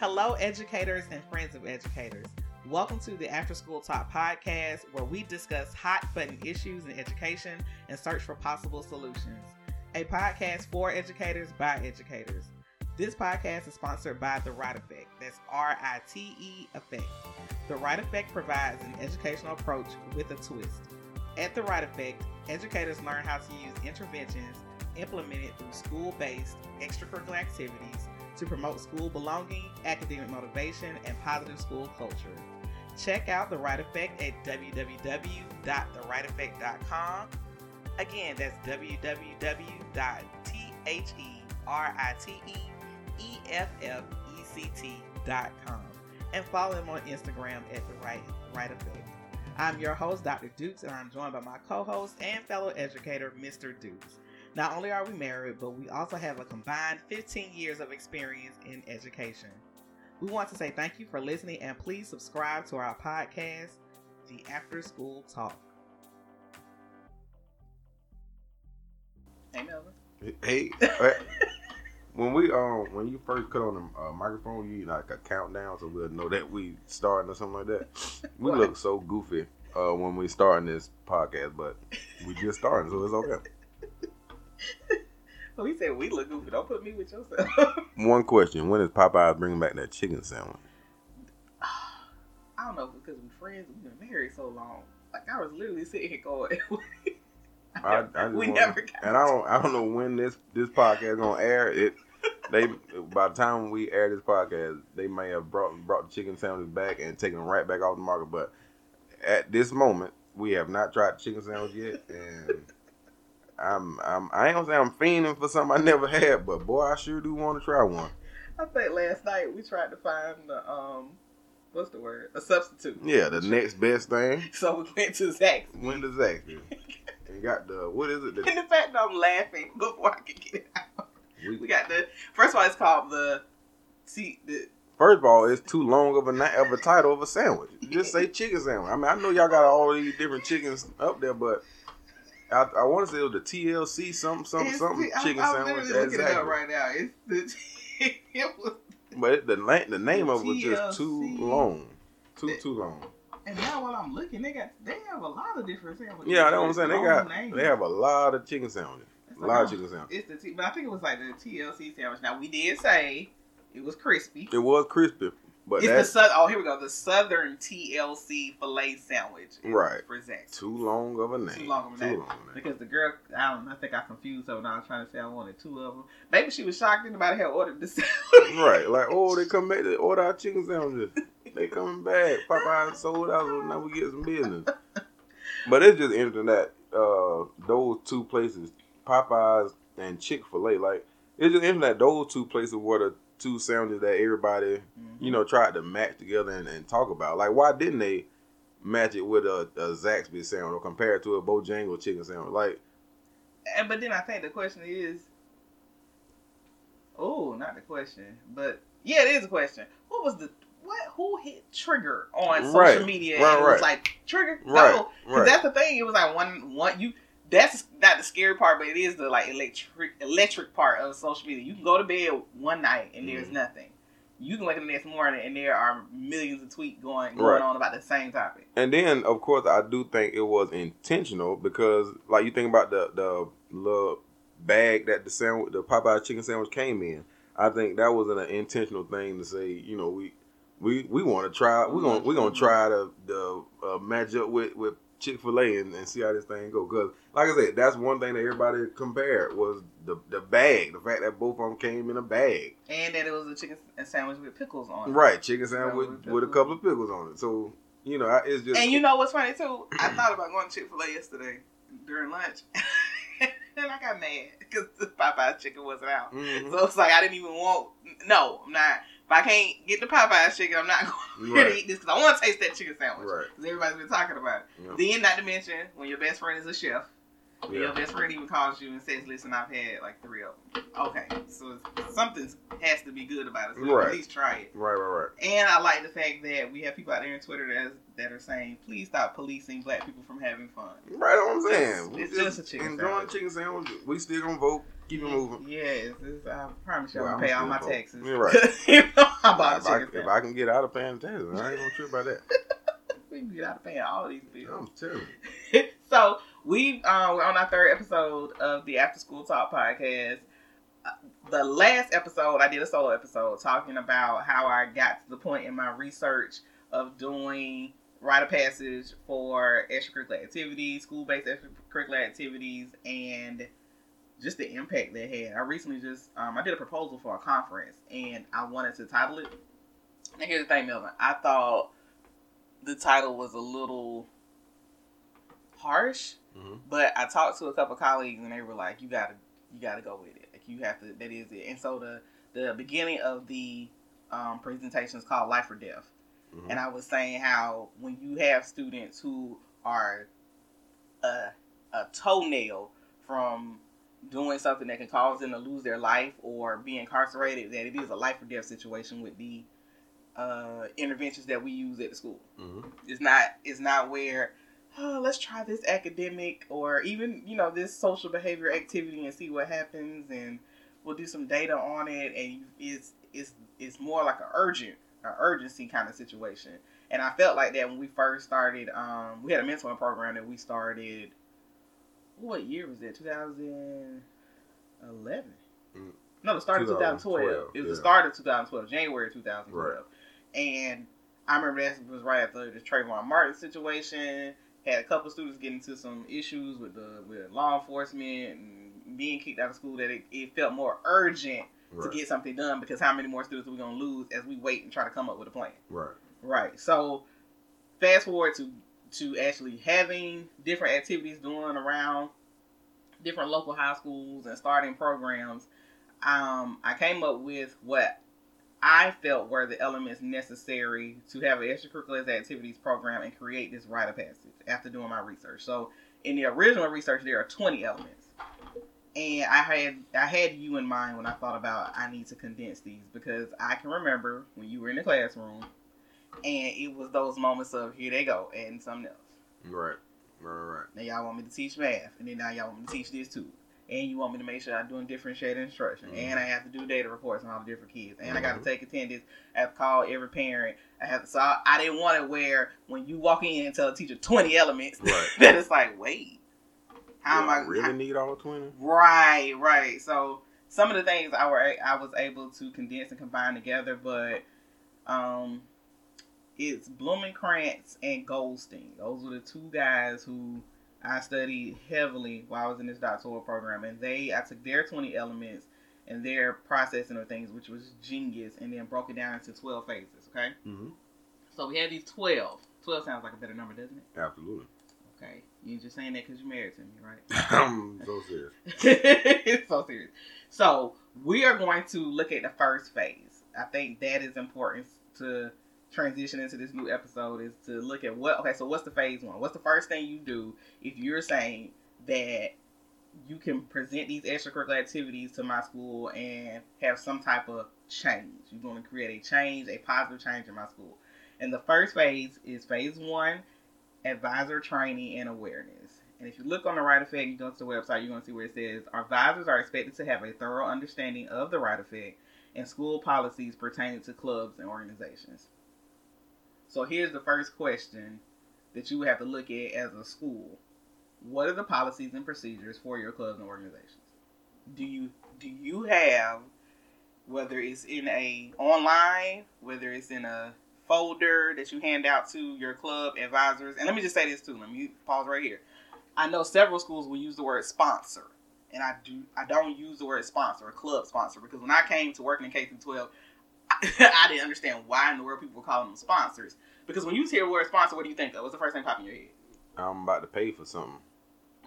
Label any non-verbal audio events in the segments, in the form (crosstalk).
Hello, educators and friends of educators. Welcome to the After School Talk podcast, where we discuss hot button issues in education and search for possible solutions. A podcast for educators by educators. This podcast is sponsored by The Right Effect. That's R I T E Effect. The Right Effect provides an educational approach with a twist. At The Right Effect, educators learn how to use interventions implemented through school based extracurricular activities to promote school belonging, academic motivation, and positive school culture. Check out The Right Effect at www.therighteffect.com. Again, that's www.therighteffect.com. And follow him on Instagram at The Right, right Effect. I'm your host, Dr. Dukes, and I'm joined by my co host and fellow educator, Mr. Dukes. Not only are we married, but we also have a combined 15 years of experience in education. We want to say thank you for listening and please subscribe to our podcast, The After School Talk. Hey, Melvin. Hey, (laughs) when we um when you first cut on the uh, microphone, you like a countdown so we'll know that we starting or something like that. We look so goofy uh when we starting this podcast, but we just starting, so it's okay. (laughs) So he said we look goofy. Don't put me with yourself. (laughs) One question: When is Popeyes bringing back that chicken sandwich? (sighs) I don't know because we're friends. We've been married so long. Like I was literally sitting here going, (laughs) I, I we wanna- never got. and I don't I don't know when this this podcast gonna air. It they by the time we air this podcast, they may have brought brought the chicken sandwiches back and taken them right back off the market. But at this moment, we have not tried chicken sandwich yet, and I'm I'm I ain't gonna say I'm fiending for something I never had, but boy, I sure do want to try one. I think last night we tried to find the um, what's the word? A substitute. Yeah, the next best thing (laughs) So we went to Zach's. went to Zaxby's and got the what is it? And The, the fact that I'm laughing before I can get it out. We we, got the first one. It's called the see the First of all, it's too long of a of a title of a sandwich. Just say chicken sandwich. I mean, I know y'all got all these different chickens up there, but I, I want to say it was the TLC something something it's- something I'm- chicken I'm, sandwich. literally looking it up Exactly. right now. It's the (laughs) it was, But it, the la- the name of it was just too long, too too long. and now while I'm looking, they got they have a lot of different sandwiches. Yeah, that's what I'm saying. They got names. they have a lot of chicken sandwiches. A lot of chicken sandwiches. It's the T, but I think it was like the TLC sandwich. Now we did say it was crispy. It was crispy, but it's the southern. Oh, here we go. The Southern TLC filet sandwich. Right. For Zach. too long of a name. Too long of a name. Too long of a name. Because the girl, I don't. know, I think I confused her when I was trying to say I wanted two of them. Maybe she was shocked anybody had ordered the (laughs) sandwich. Right, like oh, they come back to order our chicken sandwiches. They coming back. Popeyes sold out, so now we get some business. But it's just interesting that uh, those two places, Popeyes and Chick Fil A, like it's just interesting that those two places were the two sandwiches that everybody, Mm-hmm. you know, tried to match together and, and talk about. Like, why didn't they match it with a, a Zaxby sandwich or compare it to a Bojangles chicken sandwich? Like, And but then I think the question is, oh, not the question, but yeah, it is a question. What was the what? Who hit trigger on social Right, media? right, and it was like trigger, Right, no, because right. that's the thing. It was like one one you. That's not the scary part, but it is the like electric electric part of social media. You can go to bed one night and there's Mhm. nothing. You can wake up the next morning and there are millions of tweets going going Right. on about the same topic. And then, of course, I do think it was intentional because, like, you think about the the little bag that the sandwich, the Popeye chicken sandwich came in. I think that was an intentional thing to say. You know, we we we want to try. We're gonna we're gonna try to the uh, match up with with Chick Fil A and, and see how this thing go. Because, like I said, that's one thing that everybody compared was the the bag. The fact that both of them came in a bag. And that it was a chicken sandwich with pickles on it. Right, chicken sandwich With with, a couple of pickles on it. So you know, I- it's just And you know what's funny too? I (clears throat) thought about going to Chick Fil A yesterday during lunch, (laughs) and I got mad because the Popeyes chicken wasn't out. Mhm. So it's like I didn't even want. No, I'm not. If I can't get the Popeyes chicken, I'm not (laughs) going Right. to eat this because I want to taste that chicken sandwich. Right. Because everybody's been talking about it. Yeah. Then, not to mention, when your best friend is a chef, and your Yeah. best friend even calls you and says, "Listen, I've had like three of them." Okay, so something has to be good about it. So Right. at least try it. Right, right, right. And I like the fact that we have people out there on Twitter that, that are saying, please stop policing black people from having fun. Right, what I'm saying. It's- it's just a chicken enjoying sandwich. chicken sandwich. We still gonna vote. Keep it moving. Yes, it's, I promise you Well, I'm pay all my broke. taxes. You're right. (laughs) You know? I bought if, I, if. I can get out of paying taxes, I ain't gonna trip about that. (laughs) we can get out of paying all these bills. I'm telling you. (laughs) so we uh, we're on our third episode of the After School Talk podcast. Uh, The last episode, I did a solo episode talking about how I got to the point in my research of doing rite of passage for extracurricular activities, school-based extracurricular activities, and just the impact they had. I recently just um, I did a proposal for a conference, and I wanted to title it. And here's the thing, Melvin. I thought the title was a little harsh, hmm but I talked to a couple colleagues, and they were like, "You gotta, you gotta go with it. Like you have to. That is it." And so the the beginning of the um, presentation is called "Life or Death." hmm and I was saying how when you have students who are a, a toenail from doing something that can cause them to lose their life or be incarcerated, that it is a life or death situation with the uh, interventions that we use at the school. hmm It's not it's not where oh, let's try this academic or even you know this social behavior activity and see what happens and we'll do some data on it and it's it's it's more like an urgent an urgency kind of situation. And I felt like that when we first started. Um, we had a mentoring program that we started. What year was that? 2011. Mm. No, the start of 2012. 2012, It was the start of 2012, January 2012. Right. And I remember that was right after the Trayvon Martin situation. Had a couple students get into some issues with the with law enforcement and being kicked out of school. That it, it felt more urgent Right. to get something done because how many more students are we gonna lose as we wait and try to come up with a plan? Right. Right. So fast forward to to actually having different activities doing around different local high schools and starting programs. Um, I came up with what I felt were the elements necessary to have an extracurricular activities program and create this rite of passage after doing my research. So in the original research there are 20 elements. And I had I had you in mind when I thought about I need to condense these because I can remember when you were in the classroom and it was those moments of here they go and something else. Right. Right. Right. Now y'all want me to teach math, and then now y'all want me to teach this too. And you want me to make sure I'm doing differentiated instruction, Mhm. and I have to do data reports on all the different kids, and I got to take attendance. I have to call every parent. I have to. So I, I didn't want it where when you walk in and tell a teacher 20 elements, (laughs) Right. that it's like, wait, how am I really how- need all twenty? Right, right. So some of the things I were I was able to condense and combine together, but um, it's Blumenkrantz and Goldstein. Those were the two guys who I studied heavily while I was in this doctoral program, and they I took their twenty elements and their processing of things, which was genius, and then broke it down into twelve phases. Okay, Mm-hmm. so we had these twelve. Twelve sounds like a better number, doesn't it? Absolutely. Okay, you just saying that because you're married to me, right? (laughs) I'm so serious. it's (laughs) so serious. So we are going to look at the first phase. I think that is important to transition into this new episode is to look at what okay, so what's the phase one? What's the first thing you do if you're saying that you can present these extracurricular activities to my school and have some type of change. You're going to create a change, a positive change in my school. And the first phase is phase one, advisor training and awareness. And if you look on the right effect, you go to the website, you're going to see where it says our advisors are expected to have a thorough understanding of the right effect and school policies pertaining to clubs and organizations. So here's the first question that you have to look at as a school. What are the policies and procedures for your clubs and organizations? Do you do you have whether it's in a online, whether it's in a folder that you hand out to your club advisors. And let me just say this too. Let me pause right here. I know several schools will use the word sponsor, and I do. I don't use the word sponsor or club sponsor because when I came to working in K through twelve, (laughs) I, didn't understand why in the world people were calling them sponsors. Because when you hear the word sponsor, what do you think of? What's the first thing popping your head? I'm about to pay for something.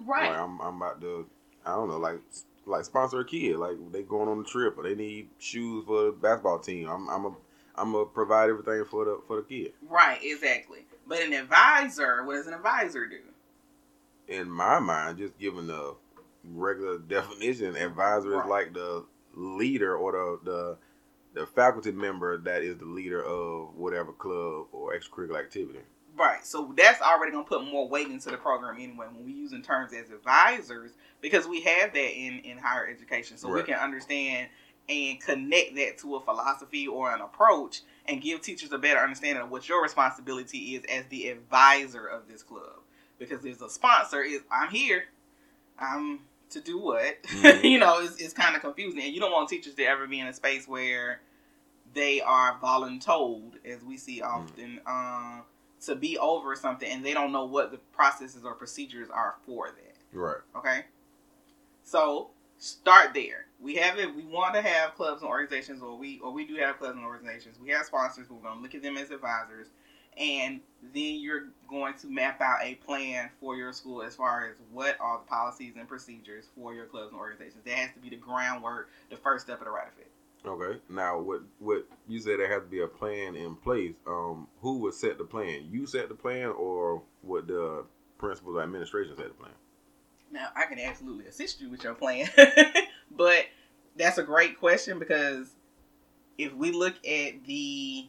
Right. Like, I'm, I'm about to, I don't know, like like sponsor a kid. Like they going on a trip or they need shoes for the basketball team. I'm I'm a I'm a provide everything for the for the kid. Right. Exactly. But an advisor, what does an advisor do? In my mind, just given the regular (laughs) definition, advisor Right. is like the leader or the the the faculty member that is the leader of whatever club or extracurricular activity. Right. So that's already going to put more weight into the program anyway when we using terms as advisors because we have that in, in higher education. So we can understand and connect that to a philosophy or an approach and give teachers a better understanding of what your responsibility is as the advisor of this club. Because as a sponsor, is I'm here, I'm to do what? (laughs) Mm-hmm. you know, it's, it's kind of confusing, and you don't want teachers to ever be in a space where they are voluntold, as we see mm. often, mm-hmm. uh, to be over something, and they don't know what the processes or procedures are for that. Right. Okay. So start there. We have it. We want to have clubs and organizations, or we or we do have clubs and organizations. We have sponsors. We're going to look at them as advisors, and then you're going to map out a plan for your school as far as what are the policies and procedures for your clubs and organizations. That has to be the groundwork, the first step of the Right Effect. Okay. Now, what what you said there has to be a plan in place. Um, who would set the plan? You set the plan, or would the principals administration set the plan? Now, I can absolutely assist you with your plan, (laughs) but that's a great question because if we look at the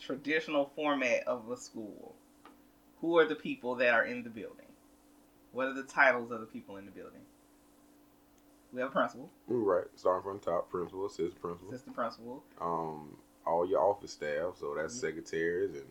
traditional format of a school, who are the people that are in the building? What are the titles of the people in the building? We have a principal. Right, starting from the top, principal, assistant principal, assistant principal. Um, all your office staff, so that's mm-hmm. secretaries and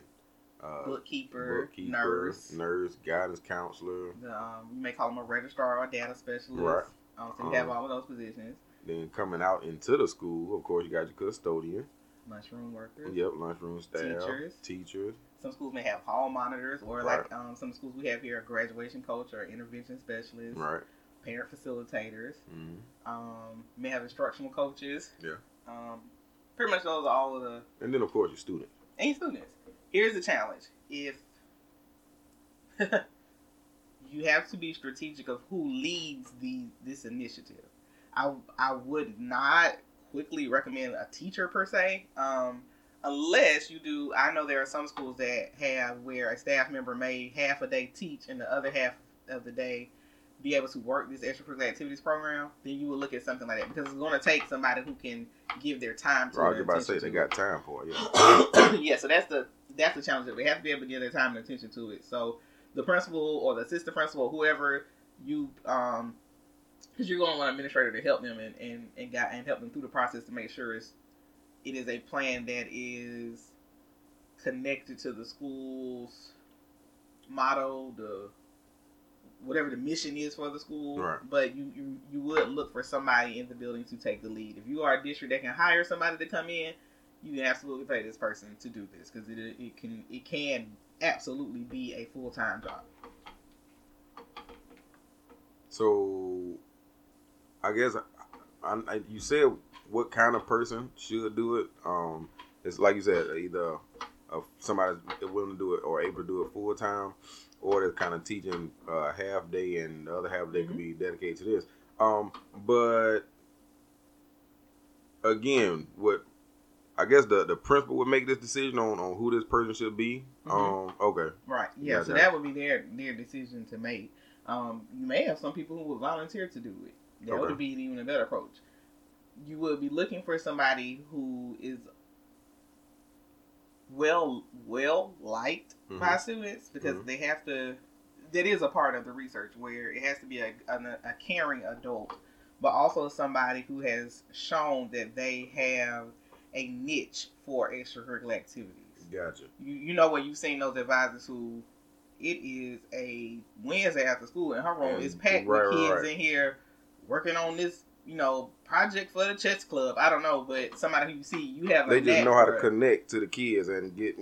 uh, bookkeeper, bookkeeper, nurse, nurse, guidance counselor. The, um, you may call them a registrar or data specialist. Right. Um, so you um, have all of those positions. Then coming out into the school, of course, you got your custodian, lunchroom workers. Yep, lunchroom staff, teachers. Teachers. Some schools may have hall monitors, or right. like um, some schools we have here, a graduation coach or intervention specialist. Right. Parent facilitators. Mm-hmm. Um, may have instructional coaches. Yeah. Um, pretty much those are all of the. And then of course your students. And your students here's the challenge: if (laughs) you have to be strategic of who leads the this initiative, I I would not quickly recommend a teacher per se. Um, unless you do i know there are some schools that have where a staff member may half a day teach and the other half of the day be able to work this extracurricular activities program, then you would look at something like that because it's going to take somebody who can give their time to. Roger, about to say they got time for it. Yeah. (coughs) yeah. So that's the that's the challenge that they have to be able to give their time and attention to it. So the principal or the assistant principal, whoever you, um, because you're going to want an administrator to help them and and and, got, and help them through the process to make sure it's it is a plan that is connected to the school's motto, the whatever the mission is for the school. Right. But you, you you would look for somebody in the building to take the lead. If you are a district that can hire somebody to come in, you can absolutely pay this person to do this because it it can it can absolutely be a full time job. So, I guess I, I, you said what kind of person should do it. Um, it's like you said, either uh, somebody willing to do it or able to do it full time or they're kind of teaching uh, half day and the other half day mm-hmm. could be dedicated to this. Um, but again, what I guess the the principal would make this decision on, on who this person should be. Mm-hmm. Um, okay, right, yeah. so that would be their their decision to make. Um, you may have some people who would volunteer to do it. That okay. would be even a better approach. You would be looking for somebody who is well well liked mm-hmm. by students because mm-hmm. they have to. That is a part of the research where it has to be a, a, a caring adult, but also somebody who has shown that they have a niche for extracurricular activities. Gotcha. You you know when you've seen those advisors who it is a Wednesday after school and her room and, is packed right, with kids right. in here working on this you know, project for the chess club. I don't know, but somebody who you see, you have. They just know how to it. connect to the kids and get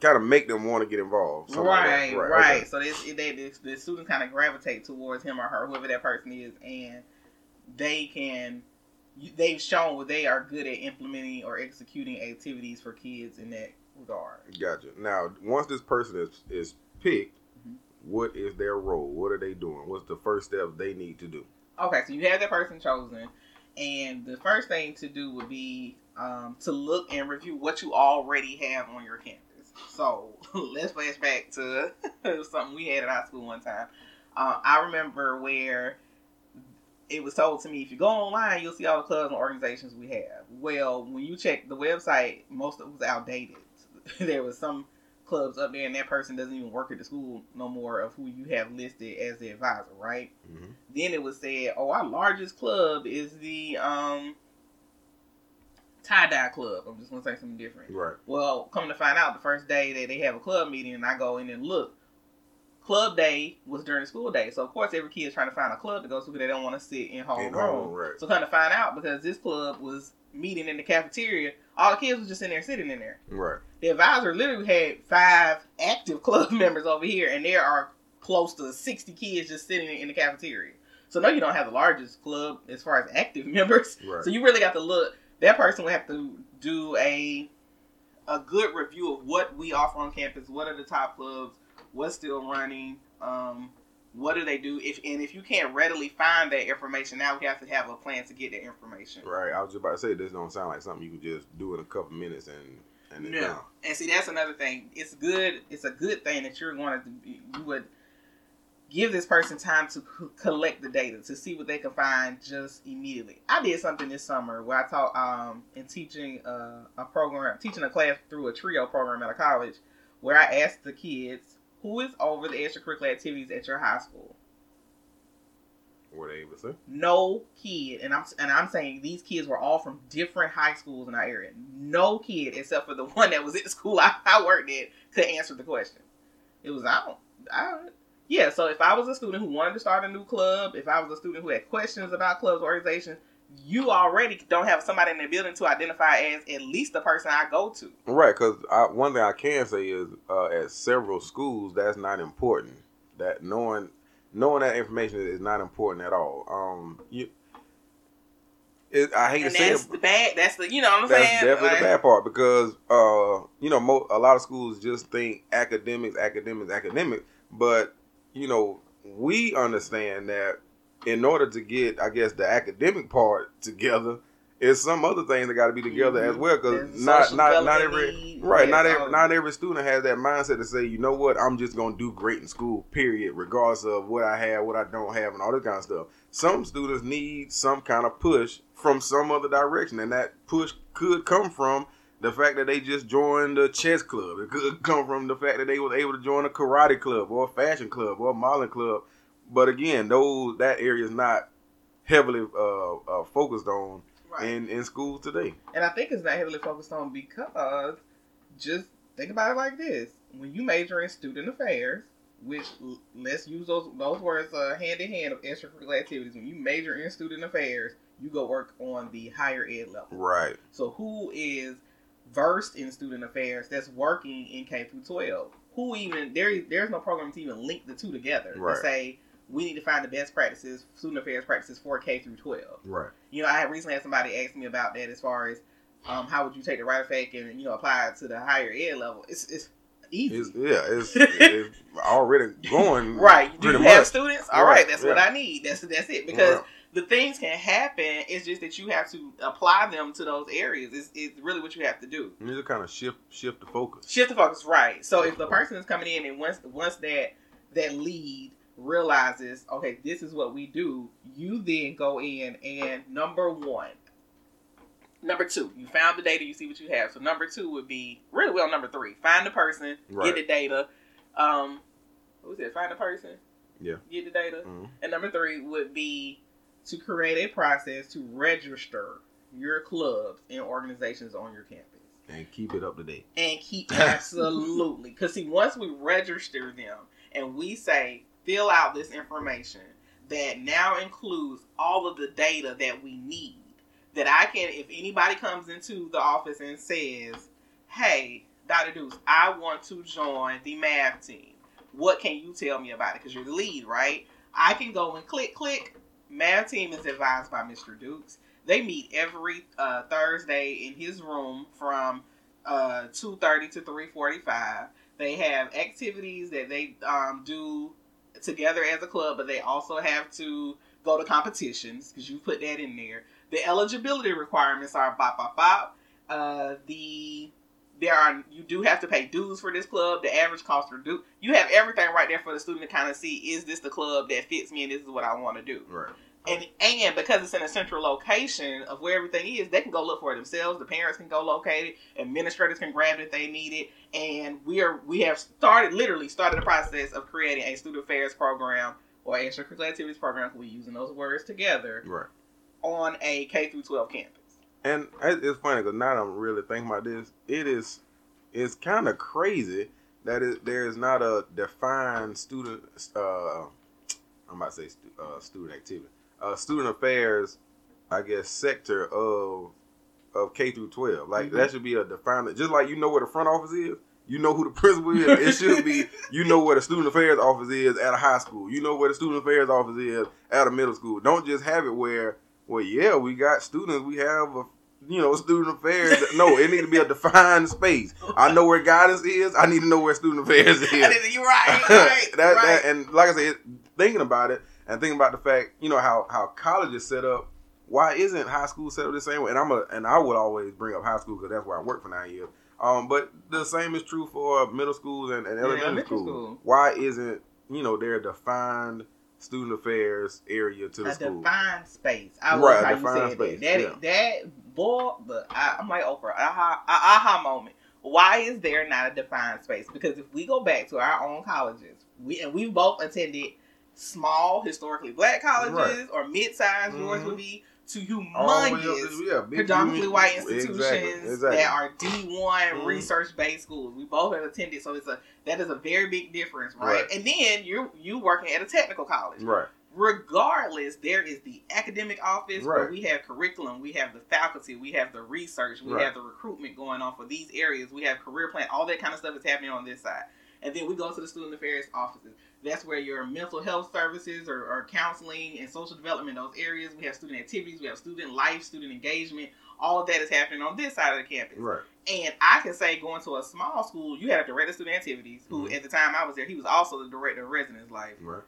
kind of make them want to get involved. Right, like right, right. Okay. So this, they, this, the students kind of gravitate towards him or her, whoever that person is, and they can. They've shown what they are good at implementing or executing activities for kids in that regard. Gotcha. Now, once this person is is picked, mm-hmm. what is their role? What are they doing? What's the first step they need to do? Okay, so you have that person chosen, and the first thing to do would be um, to look and review what you already have on your campus. So (laughs) let's flash back to (laughs) something we had at our school one time. Uh, I remember where it was told to me if you go online, you'll see all the clubs and organizations we have. Well, when you check the website, most of it was outdated. (laughs) there was some clubs up there and that person doesn't even work at the school no more of who you have listed as the advisor, right? Mm-hmm. Then it was said, oh, our largest club is the um tie dye club. I'm just gonna say something different. Right. Well, come to find out, the first day that they have a club meeting, and I go in and look, club day was during school day. So of course, every kid is trying to find a club to go to because they don't want to sit in home room. right. So kind of find out because this club was meeting in the cafeteria. All the kids was just in there sitting in there. Right. The advisor literally had five active (laughs) club members over here, and there are close to sixty kids just sitting in the cafeteria. So no, you don't have the largest club as far as active (laughs) members. Right. So you really got to look. That person would have to do a a good review of what we offer on campus. What are the top clubs? What's still running? Um, what do they do? If and if you can't readily find that information, now we have to have a plan to get that information. Right. I was just about to say this don't sound like something you could just do in a couple minutes and and No, done. and see that's another thing. It's good. It's a good thing that you're going to be, you would give this person time to c- collect the data to see what they can find just immediately. I did something this summer where I taught um in teaching uh, a program, teaching a class through a TRIO program at a college, where I asked the kids who is over the extracurricular activities at your high school. Were they able to no kid, and I'm and I'm saying these kids were all from different high schools in our area. No kid, except for the one that was at the school I, I worked at, could answer the question. It was I don't, I don't. Yeah, so if I was a student who wanted to start a new club, if I was a student who had questions about clubs or organizations, you already don't have somebody in the building to identify as at least the person I go to. Right, because one thing I can say is uh, at several schools that's not important. That knowing knowing that information is not important at all. Um, you, it, I hate And to say that's it, the bad. That's the you know what I'm that's saying. definitely Like, the bad part because uh, you know mo- a lot of schools just think academics, academics, academics, but you know we understand that in order to get, I guess, the academic part together. It's some other things that got to be together Mhm. as well, because not not not every right, not every not every student has that mindset to say, you know what, I'm just gonna do great in school, period, regardless of what I have, what I don't have, and all this kind of stuff. Some students need some kind of push from some other direction, and that push could come from the fact that they just joined a chess club. It could come from the fact that they was able to join a karate club or a fashion club or a modeling club. But again, those that area is not heavily uh, uh, focused on Right. in in schools today. And I think it's not heavily focused on because just think about it like this: when you major in student affairs, which let's use those those words uh, hand in hand of extracurricular activities. When you major in student affairs, you go work on the higher ed level. Right. So who is versed in student affairs that's working in K through twelve? Who even there? There's no program to even link the two together Right. to say we need to find the best practices, student affairs practices for K through twelve Right. you know, I had recently had somebody ask me about that as far as um, how would you take the right effect and you know apply it to the higher ed level. It's it's easy, It's, yeah, it's, (laughs) it's already going (laughs) right? Do you have much. students? All right, Right, that's what. I need. That's that's it because Right. the things can happen. It's just that you have to apply them to those areas. It's, it's really what you have to do. You just kind of shift shift the focus. Shift the focus, right? So if the person is coming in and once once that that lead realizes, okay, this is what we do, you then go in and number one, number two, you found the data, you see what you have. So number two would be really well. Number three, find the person, Right. get the data. Um, what was it? Find the person, Yeah. get the data. Mhm. And number three would be to create a process to register your clubs and organizations on your campus And keep it up to date. and keep (laughs) absolutely because see once we register them and we say fill out this information that now includes all of the data that we need that i can if anybody comes into the office and says hey dr dukes i want to join the math team. What can you tell me about it? Because you're the lead right? I can go and click click. Math team is advised by mr dukes. They meet every uh, thursday in his room from uh 2:30 to 3:45. They have activities that they um, do together as a club, but they also have to go to competitions because you put that in there. The eligibility requirements are bop bop bop. Uh, the there are you do have to pay dues for this club. The average cost for due you have everything right there for the student to kind of see is this the club that fits me and this is what I want to do Right. And and because it's in a central location of where everything is, they can go look for it themselves. The parents can go locate it. Administrators can grab it if they need it. And we are we have started literally started the process of creating a student affairs program or extracurricular activities program. We're using those words together Right. on a K through twelve campus. And it's funny because now I'm really thinking about this. It is, it's kind of crazy that it, there is not a defined student. Uh, I'm about to say stu- uh, student activity, uh, student affairs, I guess sector of of K through 12. Like mm-hmm. that should be a defined. Just like you know where the front office is, you know who the (laughs) principal is. It should be you know where the student affairs office is at a high school. You know where the student affairs office is at a middle school. Don't just have it where well, yeah, we got students. We have a you know, student affairs. No, it needs to be a defined space. I know where guidance is. I need to know where student affairs (laughs) is. You're right, (laughs) right, that, right. That, and like I said, thinking about it and thinking about the fact, you know, how how college is set up. Why isn't high school set up the same way? And I'm a and I would always bring up high school because that's where I worked for nine years. Um, but the same is true for middle schools and, and elementary yeah, school. school. Why isn't you know there defined student affairs area to the a school? defined space. I right, how you said space. that. That, yeah. that boy, but I, am like Oprah. Aha, aha moment. Why is there not a defined space? Because if we go back to our own colleges, we and we both attended small historically black colleges right. or mid-sized. Mm-hmm. Yours would be to humongous, yeah, predominantly white institutions exactly, exactly. that are D one mm-hmm. research based schools. We both have attended, so it's a that is a very big difference, right? right? And then you're you working at a technical college, right? Regardless, there is the academic office right. where we have curriculum, we have the faculty, we have the research, we right. have the recruitment going on for these areas, we have career plan, all that kind of stuff is happening on this side. And then we go to the student affairs offices. That's where your mental health services or, or counseling and social development, those areas. We have student activities, we have student life, student engagement. All of that is happening on this side of the campus. Right. And I can say going to a small school, you have a director of student activities who mm-hmm. at the time I was there, he was also the director of residence life. Right.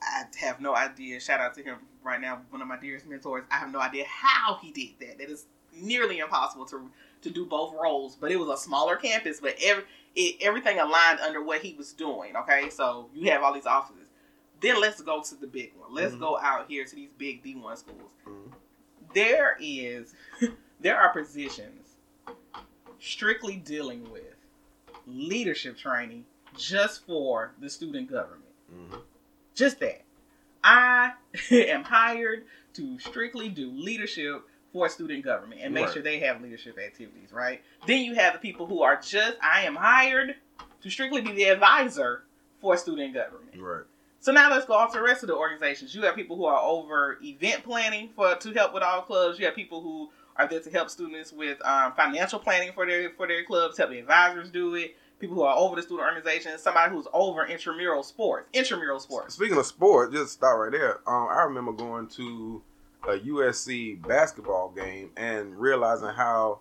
I have no idea. Shout out to him right now, one of my dearest mentors. I have no idea how he did that. That is nearly impossible to to do both roles. But it was a smaller campus, but every it, everything aligned under what he was doing. Okay, so you have all these offices. Then let's go to the big one. Let's mm-hmm. go out here to these big D one schools. Mm-hmm. There is, (laughs) there are positions strictly dealing with leadership training just for the student government. Mm-hmm. Just that. I (laughs) am hired to strictly do leadership for student government and make right. sure they have leadership activities, right? Then you have the people who are just, I am hired to strictly be the advisor for student government. Right. So now let's go on to the rest of the organizations. You have people who are over event planning for to help with all clubs. You have people who are there to help students with um, financial planning for their for their clubs. Help the advisors do it. People who are over the student organization. Somebody who's over intramural sports. Intramural sports. Speaking of sports, just stop right there. Um, I remember going to a USC basketball game and realizing how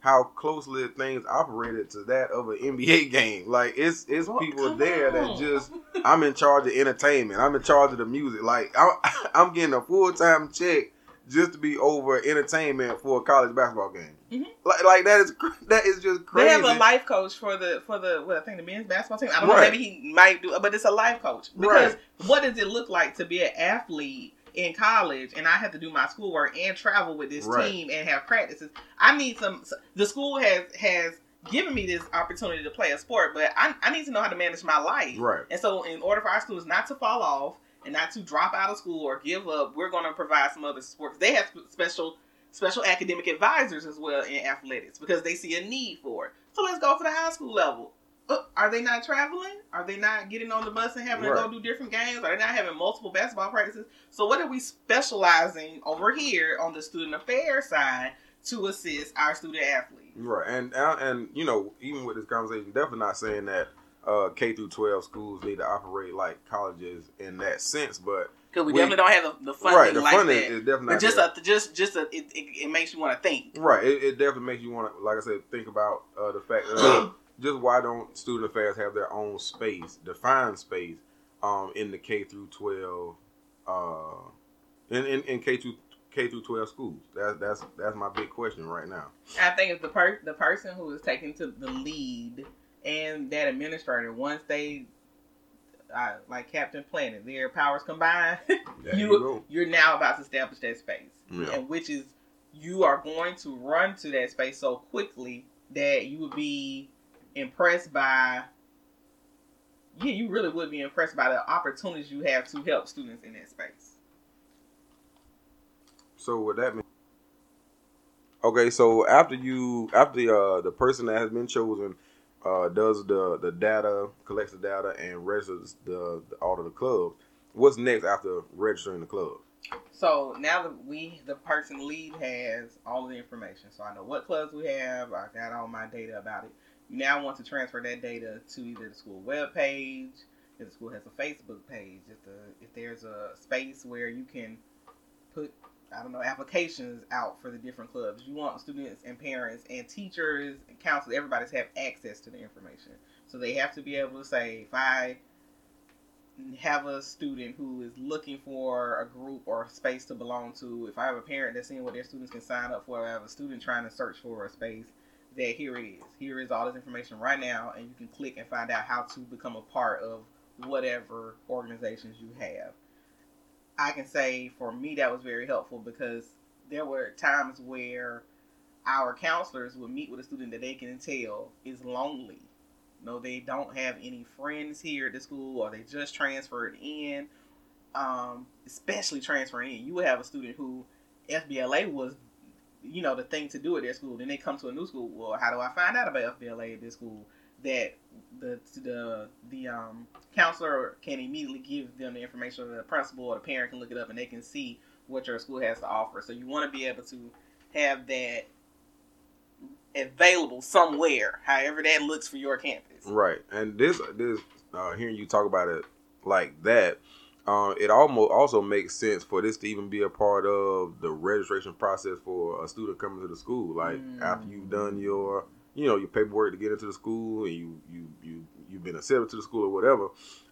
how closely things operated to that of an NBA (laughs) game. Like it's it's well, people there on. that just I'm in charge of entertainment. I'm in charge of the music. Like I'm, (laughs) I'm getting a full time check just to be over entertainment for a college basketball game. Mm-hmm. Like, like that is (laughs) that is just crazy. They have a life coach for the for the what I think the men's basketball team. I don't right. know. Maybe he might do, but it's a life coach because right. what does it look like to be an athlete? In college and I have to do my schoolwork and travel with this right. team and have practices. I need some. The school has has given me this opportunity to play a sport, but I, I need to know how to manage my life. Right. And so, in order for our students not to fall off and not to drop out of school or give up, we're going to provide some other sports. They have special special academic advisors as well in athletics because they see a need for it. So let's go for the high school level. Uh, are they not traveling? Are they not getting on the bus and having right. to go do different games? Are they not having multiple basketball practices? So what are we specializing over here on the student affairs side to assist our student athletes? Right, and and you know, even with this conversation, definitely not saying that uh, K through twelve schools need to operate like colleges in that sense, but because we, we, definitely don't have the, the funding right, the like funding that. Is definitely but just a, just just a, it, it, it, makes you want to think. Right, it, it, definitely makes you want to, like I said, think about uh, the fact that (clears throat) just why don't student affairs have their own space, defined space, um, in the K through twelve, uh, in in, in K through K through twelve schools? That's that's that's my big question right now. I think if the per the person who is taking to the lead and that administrator once they uh, like Captain Planet, their powers combined, (laughs) you, you are now about to establish that space, yeah. and which is you are going to run to that space so quickly that you would be impressed by yeah, you really would be impressed by the opportunities you have to help students in that space. So what that mean? Okay, so after you, after the uh, the person that has been chosen uh, does the the data, collects the data, and registers the, the all of the clubs. What's next after registering the club? So now that we, the person lead has all of the information. So I know what clubs we have. I got all my data about it. You now want to transfer that data to either the school web page, if the school has a Facebook page, if the if there's a space where you can put I don't know applications out for the different clubs. You want students and parents and teachers and counselors, everybody to have access to the information. So they have to be able to say, if I have a student who is looking for a group or a space to belong to, if I have a parent that's seeing what their students can sign up for, I have a student trying to search for a space, that here it is. Here is all this information right now, and you can click and find out how to become a part of whatever organizations you have. I can say for me that was very helpful because there were times where our counselors would meet with a student that they can tell is lonely. Know, they don't have any friends here at the school or they just transferred in. Um, especially transferring in. You would have a student who FBLA was, you know, the thing to do at their school. Then they come to a new school. Well, how do I find out about FBLA at this school? That the the the um, counselor can immediately give them the information, or the principal or the parent can look it up, and they can see what your school has to offer. So you want to be able to have that available somewhere, however that looks for your campus. Right, and this this uh, hearing you talk about it like that, uh, it almost also makes sense for this to even be a part of the registration process for a student coming to the school. Like mm. after you've done your you know your paperwork to get into the school and you you you you've been accepted to the school or whatever.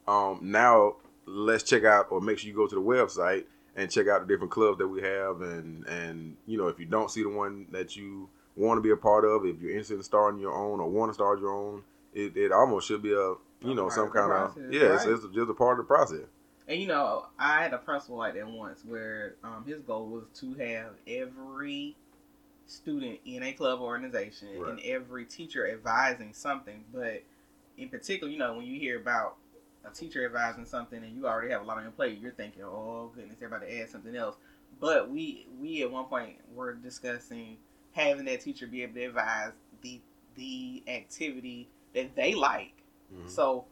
Um, now let's check out or make sure you go to the website and check out the different clubs that we have and and you know if you don't see the one that you want to be a part of, if you're interested in starting your own or want to start your own, it, it almost should be a you know some kind of yeah, right? it's, it's, just a part of the process. And you know, I had a principal like that once where um, his goal was to have every student in a club organization right. and every teacher advising something. But in particular, you know, when you hear about a teacher advising something and you already have a lot on your plate, you're thinking, "Oh goodness, they're about to add something else." But we we at one point were discussing having that teacher be able to advise the the activity that they like. Mm-hmm. So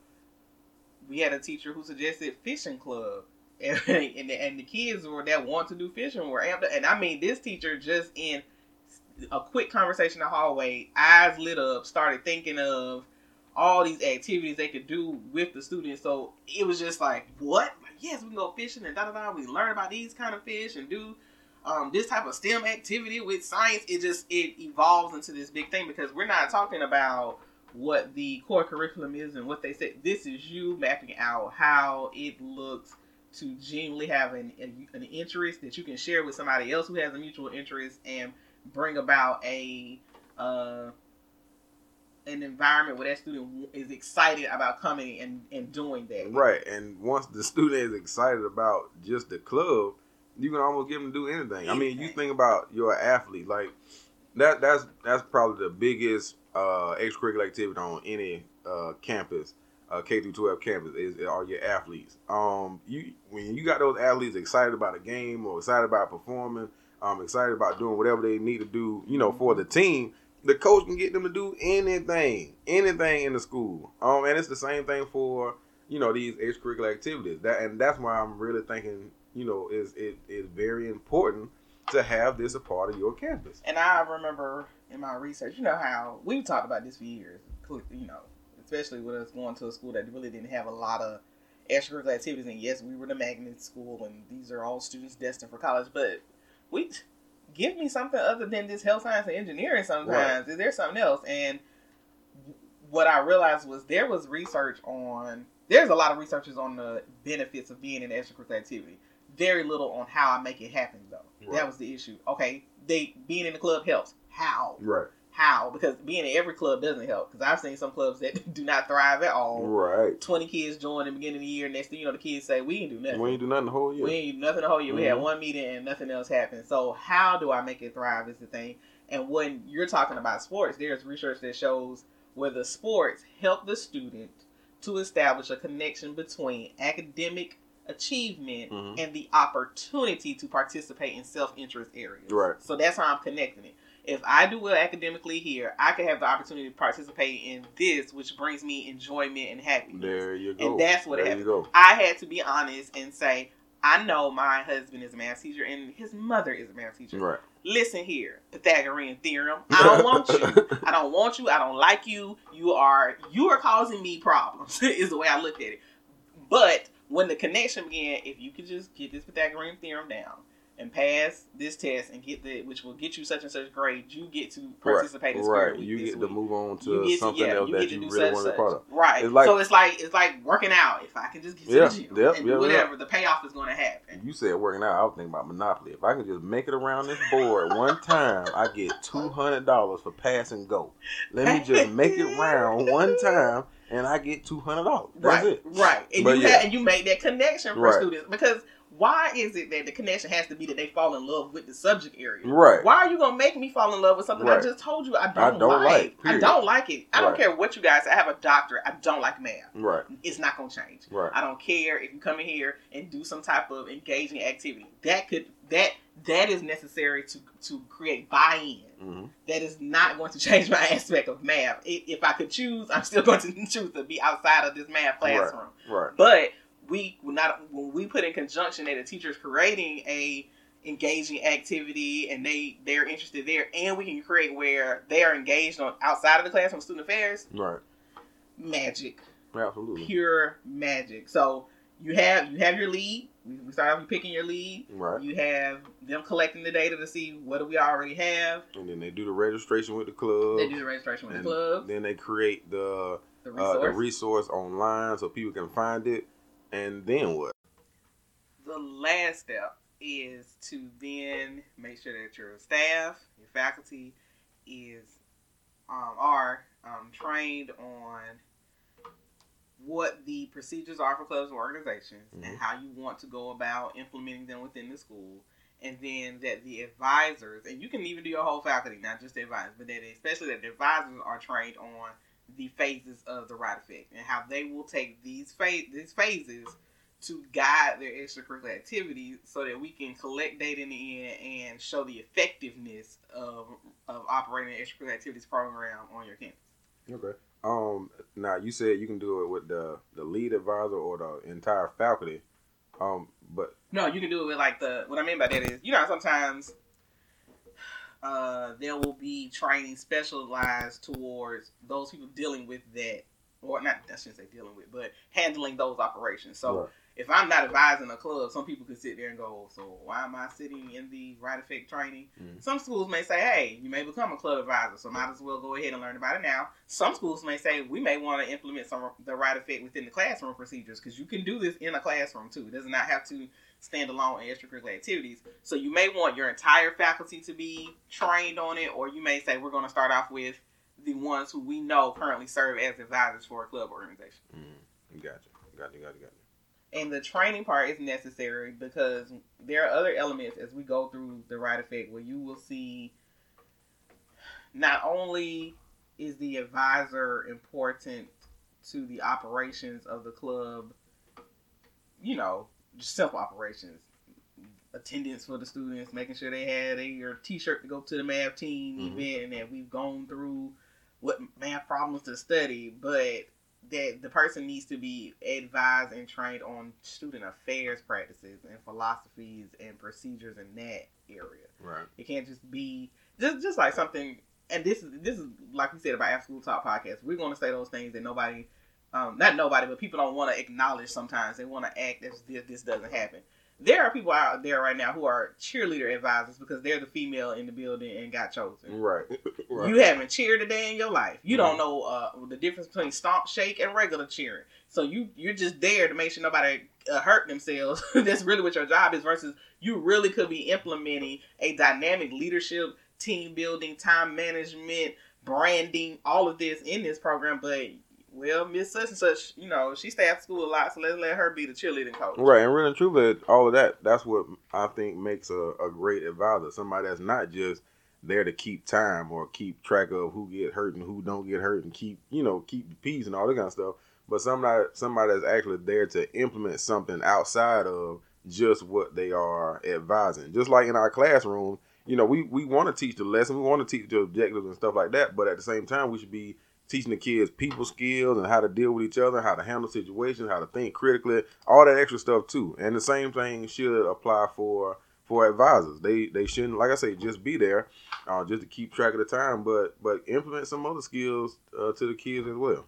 we had a teacher who suggested fishing club. (laughs) And, and, the, and the kids were that want to do fishing were amped and I mean this teacher just in a quick conversation in the hallway, eyes lit up, started thinking of all these activities they could do with the students. So it was just like, what? Yes, we go fishing and da da da. We learn about these kind of fish and do um, this type of STEM activity with science. It just it evolves into this big thing because we're not talking about what the core curriculum is and what they said. This is you mapping out how it looks to genuinely have an, an interest that you can share with somebody else who has a mutual interest and bring about a uh, an environment where that student is excited about coming and, and doing that. Right, and once the student is excited about just the club, you can almost get them to do anything. anything. I mean, you think about your athlete, like that. That's that's probably the biggest uh, extracurricular activity on any uh, campus, uh, K through twelve campus, is are your athletes. Um, you when you got those athletes excited about a game or excited about performing, um, excited about doing whatever they need to do, you know, for the team, the coach can get them to do anything, anything in the school. Um, and it's the same thing for you know these extracurricular activities. That and that's why I'm really thinking, you know, is it is very important to have this a part of your campus. And I remember in my research, you know how we've talked about this for years, you know, especially with us going to a school that really didn't have a lot of extracurricular activities. And yes, we were the magnet school, and these are all students destined for college, but we give me something other than this health science and engineering sometimes right. is there something else and what i realized was there was research on there's a lot of researchers on the benefits of being in extracurricular activity very little on how i make it happen though right. that was the issue okay they being in the club helps how right how because being in every club doesn't help because I've seen some clubs that (laughs) do not thrive at all. Right. Twenty kids join in the beginning of the year. Next thing you know, the kids say, "We ain't do nothing. We ain't do nothing the whole year. We ain't do nothing the whole year. Mm-hmm. We had mm-hmm. one meeting and nothing else happened. So how do I make it thrive? Is the thing. And when you're talking about sports, there's research that shows whether sports help the student to establish a connection between academic achievement mm-hmm. and the opportunity to participate in self-interest areas. Right. So that's how I'm connecting it if I do well academically here, I could have the opportunity to participate in this, which brings me enjoyment and happiness. There you go. And that's what there happened. I had to be honest and say, I know my husband is a math teacher and his mother is a math teacher. Right. Listen here, Pythagorean theorem. I don't want you. (laughs) I don't want you. I don't like you. You are you are causing me problems. (laughs) is the way I looked at it. But when the connection began, if you could just get this Pythagorean theorem down and pass this test and get the which will get you such and such grade, you get to participate in Spirit Right. Week You get to move on You to to- something yeah, else you that you really such, want to part of. Right. It's like- so it's like it's like working out. If I can just get to Yeah, the gym yep, and yep, do yep. whatever, the payoff is going to happen. You said working out. I was thinking about Monopoly. If I can just make it around this board (laughs) one time, I get two hundred dollars for pass and go. Let me just make it round one time, and I get two hundred dollars. That's right, it. right, and But you yeah. have, and you make that connection for Right. students because why is it that the connection has to be that they fall in love with the subject area? Right. Why are you gonna make me fall in love with something I just told you I don't, don't like? like, I don't like it. I don't care what you guys. I have a doctorate. I don't like math. Right. It's not gonna change. Right. I don't care if you come in here and do some type of engaging activity. That could that that is necessary to to create buy-in. hmm That is not going to (laughs) change my aspect of math. If I could choose, I'm still (laughs) going to choose to be outside of this math classroom. Right. But we not when we put in conjunction that the teacher's creating a engaging activity and they they're interested there, and we can create where they are engaged on outside of the classroom student affairs. Right. Magic, Absolutely. pure magic. So you have you have your lead. We, start off picking your lead. Right. You have them collecting the data to see what do we already have. And then they do the registration with the club. They do the registration with the club, Then they create the the uh, the resource online so people can find it. And then what? the last step is to then make sure that your staff, your faculty, is um, are um, trained on what the procedures are for clubs and organizations Mhm. and how you want to go about implementing them within the school. And then that the advisors, and you can even do your whole faculty, not just the advisors, but that especially that the advisors are trained on the phases of the right effect and how they will take these phase these phases to guide their extracurricular activities so that we can collect data in the end and show the effectiveness of, of operating an extracurricular activities program on your campus. Okay. Um. Now you said you can do it with the the lead advisor or the entire faculty. Um. But No, you can do it with like the what I mean by that is you know sometimes uh there will be training specialized towards those people dealing with that or not I shouldn't say dealing with, but handling those operations. So Right. if I'm not advising a club, some people could sit there and go, So why am I sitting in the right effect training? Mhm. Some schools may say, Hey, you may become a club advisor, so might as well go ahead and learn about it now. Some schools may say we may want to implement some of the right effect within the classroom procedures because you can do this in a classroom too. It does not have to stand alone extracurricular activities. So you may want your entire faculty to be trained on it, or you may say we're going to start off with the ones who we know currently serve as advisors for a club organization. mm, gotcha. Gotcha. Gotcha. Gotcha. And the training part is necessary because there are other elements as we go through the right effect where you will see not only is the advisor important to the operations of the club, you know, simple operations, attendance for the students, making sure they had a your t-shirt to go to the math team Mhm. event, and that we've gone through what math problems to study, but that the person needs to be advised and trained on student affairs practices and philosophies and procedures in that area. Right. It can't just be just just like something. And this is this is like we said about After School Talk podcast. We're going to say those things that nobody, um, not nobody, but people don't want to acknowledge. Sometimes they want to act as if this doesn't happen. There are people out there right now who are cheerleader advisors because they're the female in the building and got chosen. Right. (laughs) right. You haven't cheered a day in your life. You don't know uh, the difference between stomp, shake, and regular cheering. So you you're just there to make sure nobody uh, hurt themselves. (laughs) That's really what your job is. Versus you really could be implementing a dynamic leadership, team building, time management, branding, all of this in this program. But well, Miss such and such, you know, she stay at school a lot, so let's let her be the cheerleading coach. Right, and really and truly, all of that, that's what I think makes a, a great advisor. Somebody that's not just there to keep time or keep track of who get hurt and who don't get hurt and keep, you know, keep the peace and all that kind of stuff. But somebody somebody that's actually there to implement something outside of just what they are advising. Just like in our classroom, you know, we, we want to teach the lesson, we want to teach the objectives and stuff like that, but at the same time, we should be teaching the kids people skills and how to deal with each other, how to handle situations, how to think critically, all that extra stuff too. And the same thing should apply for for advisors. They they shouldn't, like I say, just be there, uh, just to keep track of the time, but but implement some other skills uh, to the kids as well.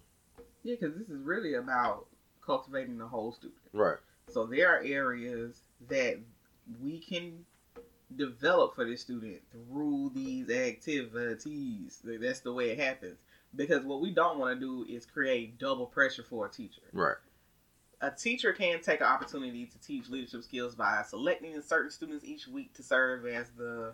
Yeah, because this is really about cultivating the whole student. Right. So there are areas that we can develop for the student through these activities. That's the way it happens. Because what we don't want to do is create double pressure for a teacher. Right. A teacher can take an opportunity to teach leadership skills by selecting certain students each week to serve as the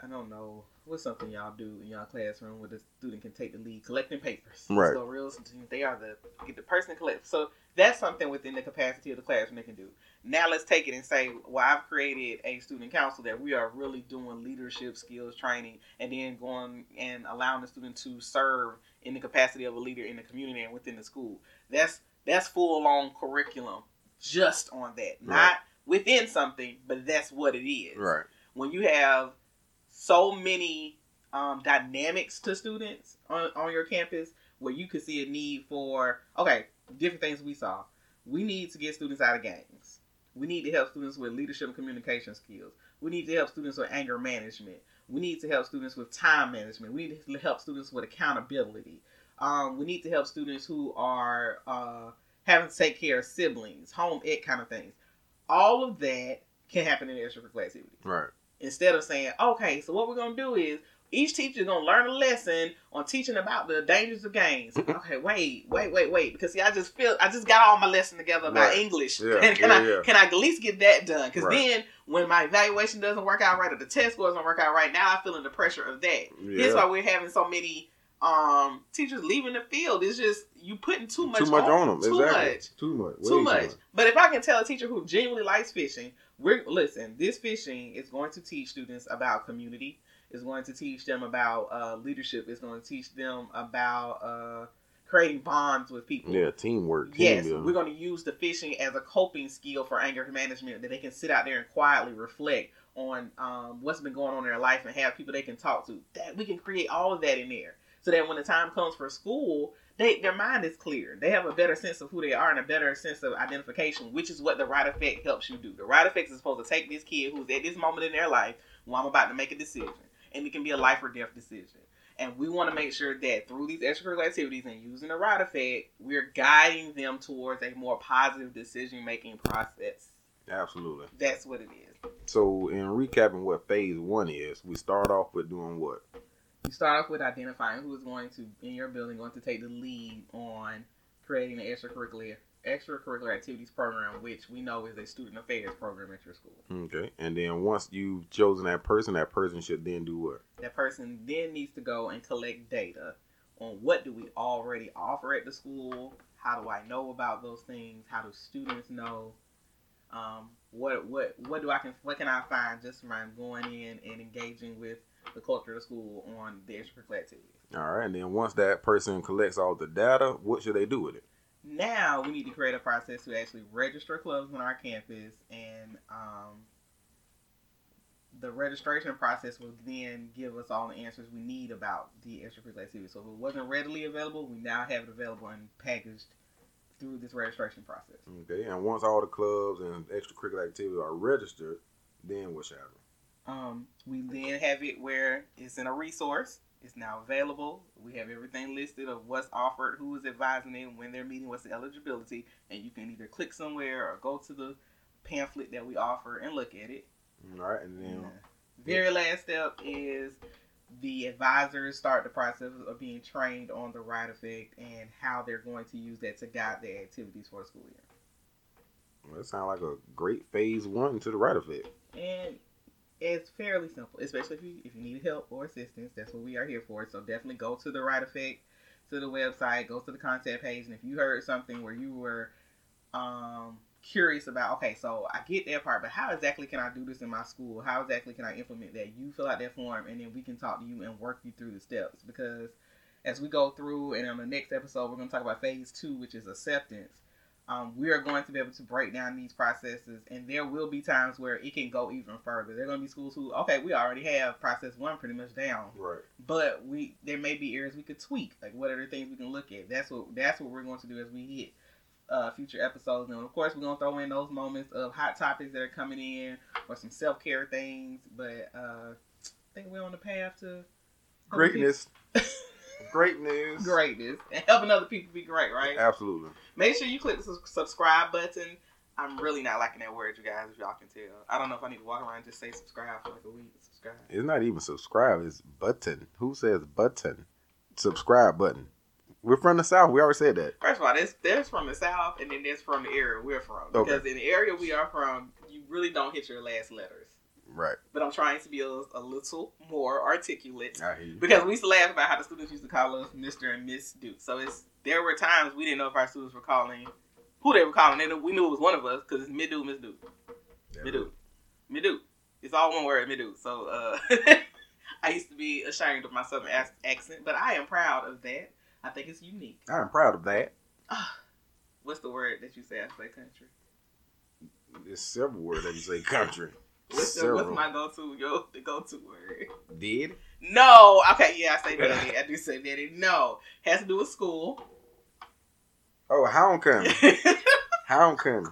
I don't know what's something y'all do in y'all classroom where the student can take the lead collecting papers. Right. So real they are the get the person collect. So that's something within the capacity of the classroom they can do. Now let's take it and say, well, I've created a student council that we are really doing leadership skills training, and then going and allowing the student to serve in the capacity of a leader in the community and within the school. That's that's full on curriculum just on that, right. not within something, but that's what it is. Right. When you have so many um, dynamics to students on, on your campus, where you could see a need for okay, different things we saw. We need to get students out of gangs. We need to help students with leadership and communication skills. We need to help students with anger management. We need to help students with time management. We need to help students with accountability. Um, we need to help students who are uh, having to take care of siblings, home ed kind of things. All of that can happen in extracurricular activities. Right. Instead of saying, okay, so what we're gonna do is each teacher is gonna learn a lesson on teaching about the dangers of games. okay, wait, wait, wait, wait, because see, I just feel I just got all my lesson together about right. English. Yeah, (laughs) can, can yeah, I yeah. can I at least get that done? Because Right. then when my evaluation doesn't work out right or the test scores don't work out right, now I'm feeling the pressure of that. Here's Yeah. why we're having so many um teachers leaving the field. It's just you putting too much Too much on them. Too exactly. much Too much. Way too much. But if I can tell a teacher who genuinely likes fishing, we're listen. This fishing is going to teach students about community. It's going to teach them about uh, leadership. It's going to teach them about uh, creating bonds with people. Yeah, teamwork. Team Yes, building. we're going to use the fishing as a coping skill for anger management that they can sit out there and quietly reflect on um, what's been going on in their life and have people they can talk to. That we can create all of that in there, so that when the time comes for school, they their mind is clear. They have a better sense of who they are and a better sense of identification, which is what the right effect helps you do. The right effect is supposed to take this kid who's at this moment in their life, well, I'm about to make a decision, and it can be a life or death decision. And we want to make sure that through these extracurricular activities and using the right effect, we're guiding them towards a more positive decision making process. Absolutely. That's what it is. So, in recapping what phase one is, we start off with doing what? You start off with identifying who is going to in your building going to take the lead on creating an extracurricular extracurricular activities program, which we know is a student affairs program at your school. Okay. And then once you've chosen that person, that person should then do what? That person then needs to go and collect data on what do we already offer at the school, how do I know about those things, how do students know, um, what what what do I can what can I find just from going in and engaging with the culture of the school on the extracurricular activities. All right. And then once that person collects all the data, what should they do with it? now we need to create a process to actually register clubs on our campus and um, the registration process will then give us all the answers we need about the extracurricular activity so if it wasn't readily available we now have it available and packaged through this registration process Okay. And once all the clubs and extracurricular activities are registered, then what should happen? Um, we then have it where it's in a resource it's now available we have everything listed of what's offered who is advising them when they're meeting what's the eligibility and you can either click somewhere or go to the pamphlet that we offer and look at it All right. And then, very last step is the advisors start the process of being trained on the right effect and how they're going to use that to guide their activities for the school year. well, that sounds like a great phase one to the right effect. And it's fairly simple, especially if you if you need help or assistance. That's what we are here for. So definitely go to the right effect, to the website, go to the contact page, and if you heard something where you were um, curious about, okay, so I get that part, but how exactly can I do this in my school? How exactly can I implement that? You fill out that form, and then we can talk to you and work you through the steps because as we go through, and on the next episode, we're going to talk about phase two, which is acceptance. Um, we are going to be able to break down these processes, and there will be times where it can go even further. There are going to be schools who, okay, we already have process one pretty much down, Right. but we there may be areas we could tweak. Like what are the things we can look at? That's what that's what we're going to do as we hit uh, future episodes. And of course, we're gonna throw in those moments of hot topics that are coming in or some self care things. But uh, I think we're on the path to Greatness. (laughs) Greatness. greatness and helping other people be great. Right. Absolutely. Make sure you click the subscribe button. I'm really not liking that word, you guys. If y'all can tell, I don't know if I need to walk around and just say subscribe for like a week. Subscribe. It's not even subscribe. It's button. Who says button? Subscribe button. We're from the south. We already said that. First of all, there's there's from the south, and then there's from the area we're from. Okay. Because in the area we are from, you really don't hit your last letters. Right. But I'm trying to be a, a little more articulate I because we used to laugh about how the students used to call us Mister and Miss Duke. So it's there were times we didn't know if our students were calling who they were calling. They knew, we knew it was one of us because it's Midu, Miss Duke, Midu, Midu. It's all one word, Midu. So uh, (laughs) I used to be ashamed of my southern ac- accent, but I am proud of that. I think it's unique. I'm proud of that. What's the word that you say? I say country. There's several words that you say country. What's, the, what's my go-to? Yo, the go-to word. Did? No. Okay. Yeah, I say daddy. I do say daddy. No, has to do with school. Oh, (laughs) homecoming. homecoming.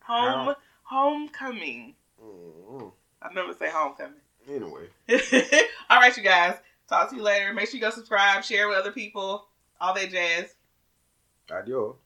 Home, homecoming. mm I never say homecoming. Anyway. (laughs) All right, you guys. Talk to you later. Make sure you go subscribe, share with other people, all that jazz. Adios.